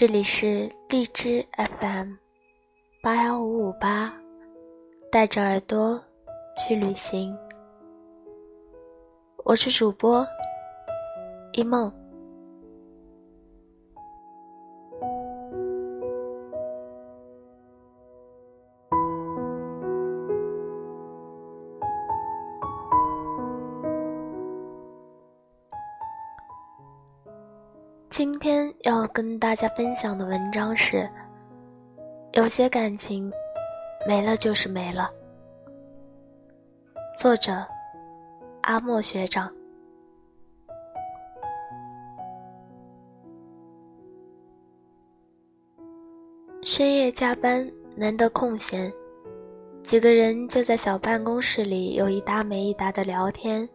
这里是荔枝 FM 八幺五五八，带着耳朵去旅行。我是主播一梦。今天要跟大家分享的文章是：有些感情没了就是没了。作者：阿莫学长。深夜加班，难得空闲，几个人就在小办公室里有一搭没一搭的聊天。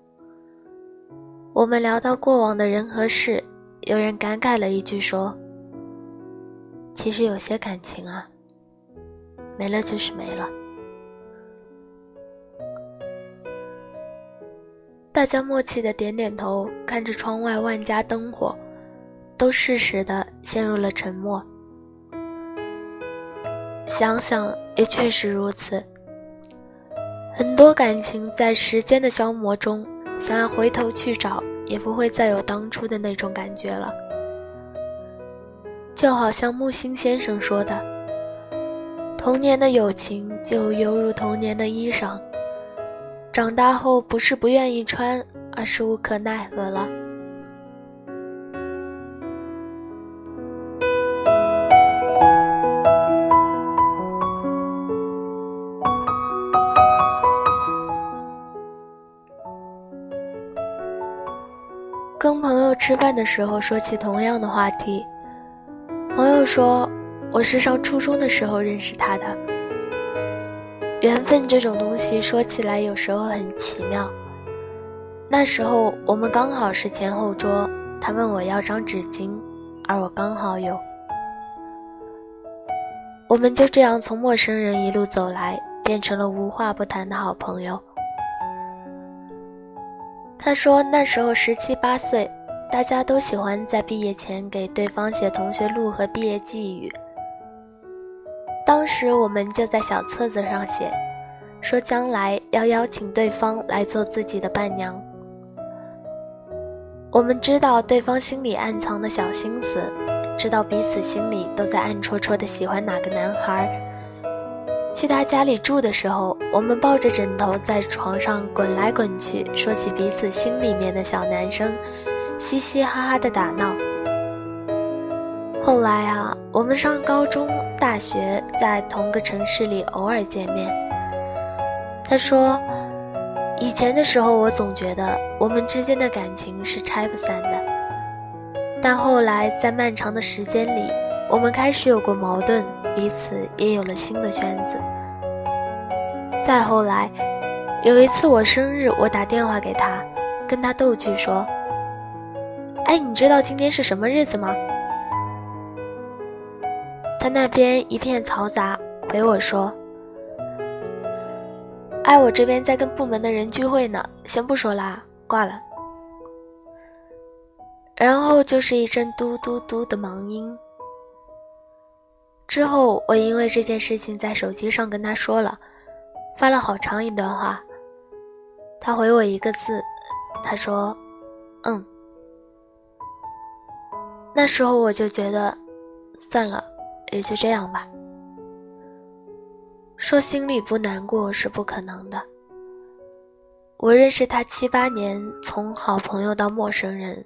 我们聊到过往的人和事。有人感慨了一句说：“其实有些感情啊，没了就是没了。”大家默契的点点头，看着窗外万家灯火，都适时的陷入了沉默。想想也确实如此，很多感情在时间的消磨中，想要回头去找。也不会再有当初的那种感觉了，就好像木心先生说的：“童年的友情就犹如童年的衣裳，长大后不是不愿意穿，而是无可奈何了。”吃饭的时候说起同样的话题，朋友说：“我是上初中的时候认识他的。”缘分这种东西说起来有时候很奇妙。那时候我们刚好是前后桌，他问我要张纸巾，而我刚好有。我们就这样从陌生人一路走来，变成了无话不谈的好朋友。他说：“那时候十七八岁，大家都喜欢在毕业前给对方写同学录和毕业寄语。当时我们就在小册子上写，说将来要邀请对方来做自己的伴娘。我们知道对方心里暗藏的小心思，知道彼此心里都在暗戳戳的喜欢哪个男孩。”去他家里住的时候，我们抱着枕头在床上滚来滚去，说起彼此心里面的小男生，嘻嘻哈哈的打闹。后来啊，我们上高中、大学，在同个城市里偶尔见面。他说，以前的时候，我总觉得我们之间的感情是拆不散的，但后来在漫长的时间里，我们开始有过矛盾。彼此也有了新的圈子。再后来，有一次我生日，我打电话给他，跟他逗趣说：“哎，你知道今天是什么日子吗？”他那边一片嘈杂，回我说：“哎，我这边在跟部门的人聚会呢，先不说啦，挂了。”然后就是一阵嘟嘟嘟的忙音。之后，我因为这件事情在手机上跟他说了，发了好长一段话。他回我一个字，他说：“嗯。”那时候我就觉得，算了，也就这样吧。说心里不难过是不可能的。我认识他七八年，从好朋友到陌生人，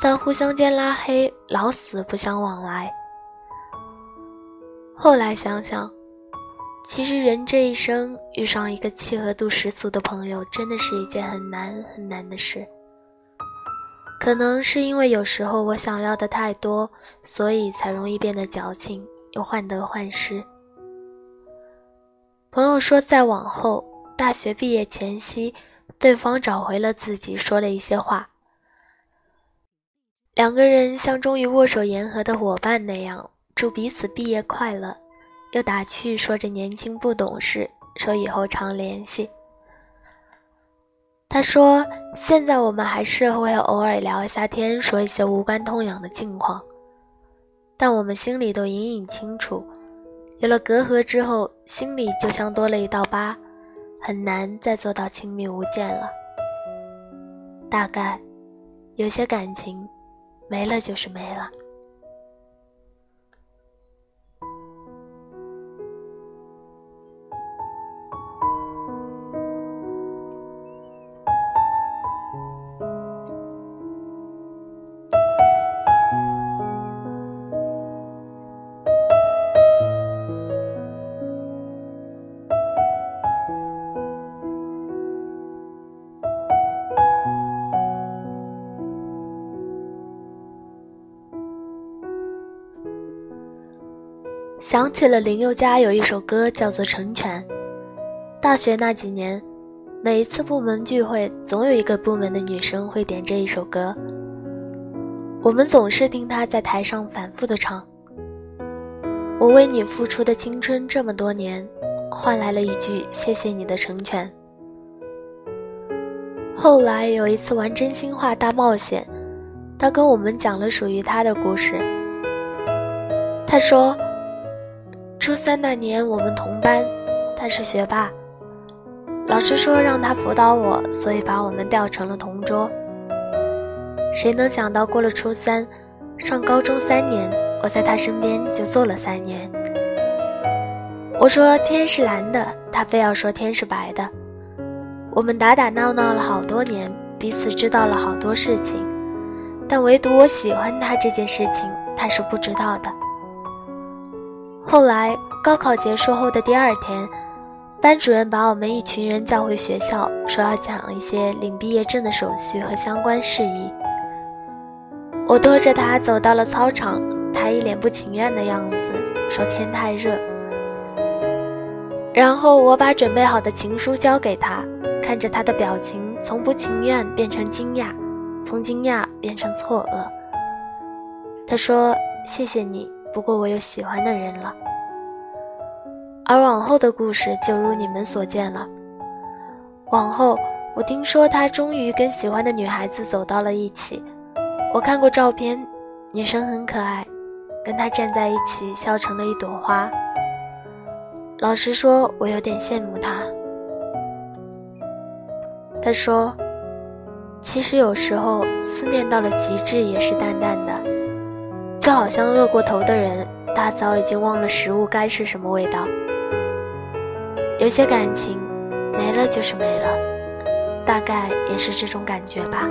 在互相间拉黑，老死不相往来。后来想想，其实人这一生遇上一个契合度十足的朋友，真的是一件很难很难的事。可能是因为有时候我想要的太多，所以才容易变得矫情，又患得患失。朋友说，再往后，大学毕业前夕，对方找回了自己，说了一些话，两个人像终于握手言和的伙伴那样。祝彼此毕业快乐，又打趣说着年轻不懂事，说以后常联系。他说：“现在我们还是会偶尔聊一下天，说一些无关痛痒的近况。但我们心里都隐隐清楚，有了隔阂之后，心里就像多了一道疤，很难再做到亲密无间了。大概，有些感情，没了就是没了。想起了林宥嘉有一首歌叫做《成全》。大学那几年，每一次部门聚会，总有一个部门的女生会点这一首歌。我们总是听她在台上反复的唱：“我为你付出的青春这么多年，换来了一句谢谢你的成全。”后来有一次玩真心话大冒险，他跟我们讲了属于他的故事。他说。初三那年，我们同班，他是学霸。老师说让他辅导我，所以把我们调成了同桌。谁能想到，过了初三，上高中三年，我在他身边就坐了三年。我说天是蓝的，他非要说天是白的。我们打打闹闹了好多年，彼此知道了好多事情，但唯独我喜欢他这件事情，他是不知道的。后来高考结束后的第二天，班主任把我们一群人叫回学校，说要讲一些领毕业证的手续和相关事宜。我拖着他走到了操场，他一脸不情愿的样子，说天太热。然后我把准备好的情书交给他，看着他的表情从不情愿变成惊讶，从惊讶变成错愕。他说：“谢谢你。”不过我有喜欢的人了，而往后的故事就如你们所见了。往后，我听说他终于跟喜欢的女孩子走到了一起。我看过照片，女生很可爱，跟他站在一起笑成了一朵花。老实说，我有点羡慕他。他说：“其实有时候思念到了极致也是淡淡的。”就好像饿过头的人，大早已经忘了食物该是什么味道。有些感情没了就是没了，大概也是这种感觉吧。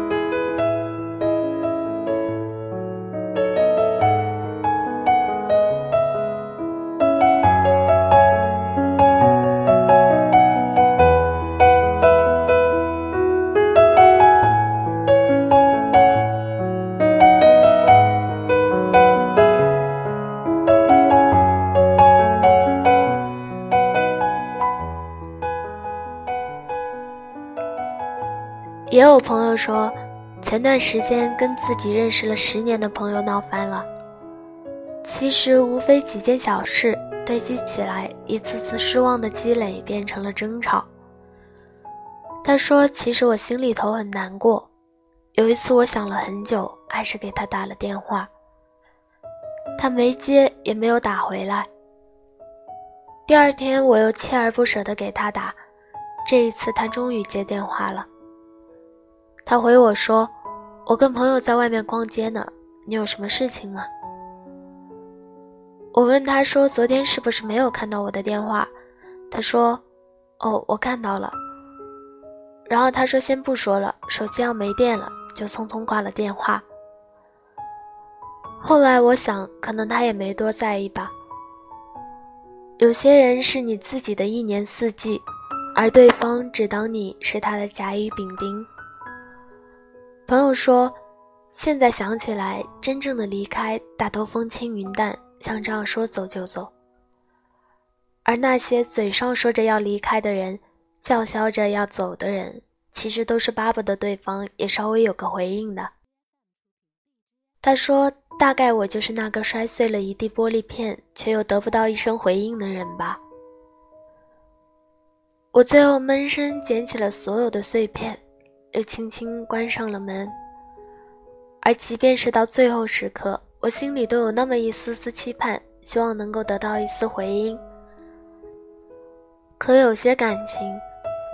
也有朋友说，前段时间跟自己认识了十年的朋友闹翻了。其实无非几件小事堆积起来，一次次失望的积累变成了争吵。他说：“其实我心里头很难过。有一次我想了很久，还是给他打了电话，他没接，也没有打回来。第二天我又锲而不舍地给他打，这一次他终于接电话了。”他回我说：“我跟朋友在外面逛街呢，你有什么事情吗？”我问他说：“昨天是不是没有看到我的电话？”他说：“哦，我看到了。”然后他说：“先不说了，手机要没电了。”就匆匆挂了电话。后来我想，可能他也没多在意吧。有些人是你自己的一年四季，而对方只当你是他的甲乙丙丁。朋友说：“现在想起来，真正的离开大都风轻云淡，像这样说走就走。而那些嘴上说着要离开的人，叫嚣着要走的人，其实都是巴不得对方也稍微有个回应的。”他说：“大概我就是那个摔碎了一地玻璃片，却又得不到一声回应的人吧。”我最后闷声捡起了所有的碎片。又轻轻关上了门，而即便是到最后时刻，我心里都有那么一丝丝期盼，希望能够得到一丝回音。可有些感情，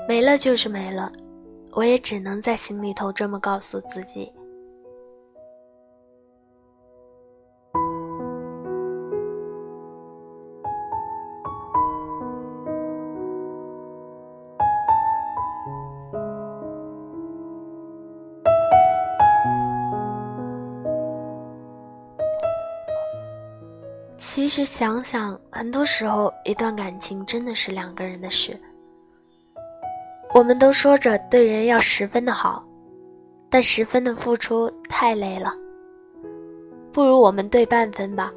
没了就是没了，我也只能在心里头这么告诉自己。其实想想，很多时候，一段感情真的是两个人的事。我们都说着对人要十分的好，但十分的付出太累了。不如我们对半分吧。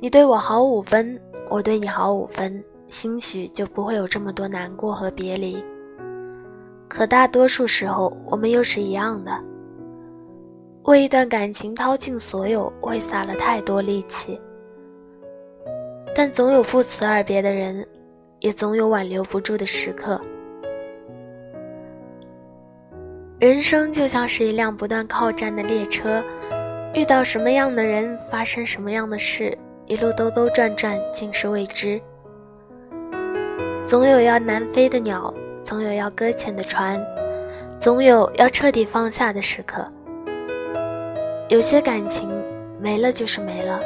你对我好五分，我对你好五分，兴许就不会有这么多难过和别离。可大多数时候，我们又是一样的，为一段感情掏尽所有，会撒了太多力气。但总有不辞而别的人，也总有挽留不住的时刻。人生就像是一辆不断靠站的列车，遇到什么样的人，发生什么样的事，一路兜兜转转，尽是未知。总有要南飞的鸟，总有要搁浅的船，总有要彻底放下的时刻。有些感情没了就是没了。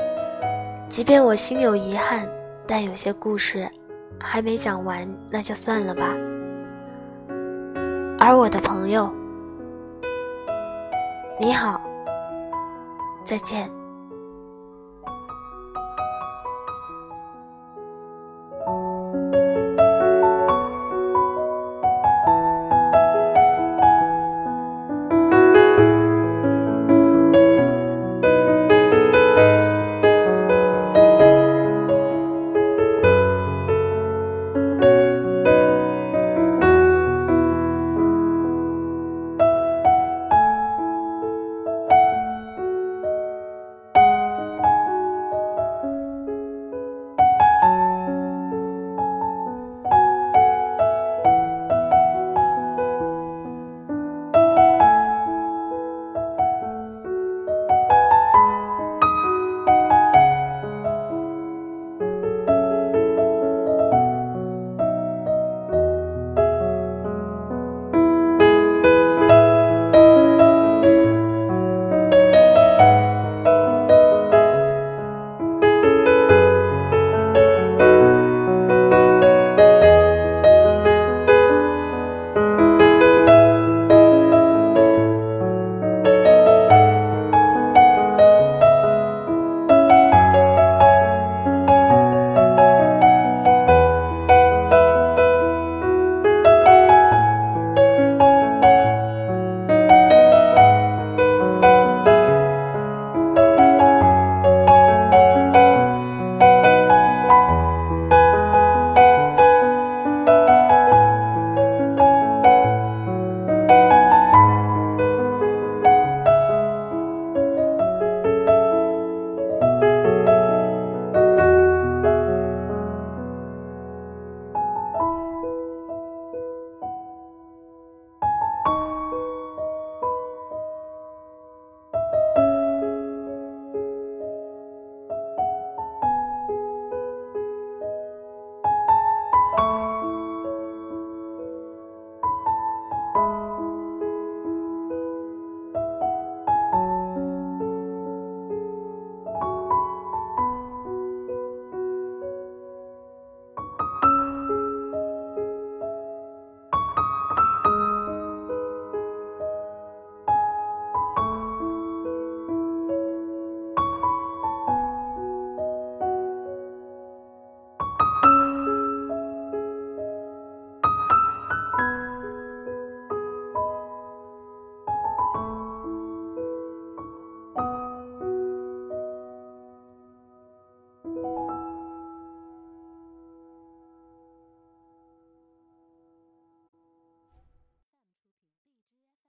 即便我心有遗憾，但有些故事还没讲完，那就算了吧。而我的朋友，你好，再见。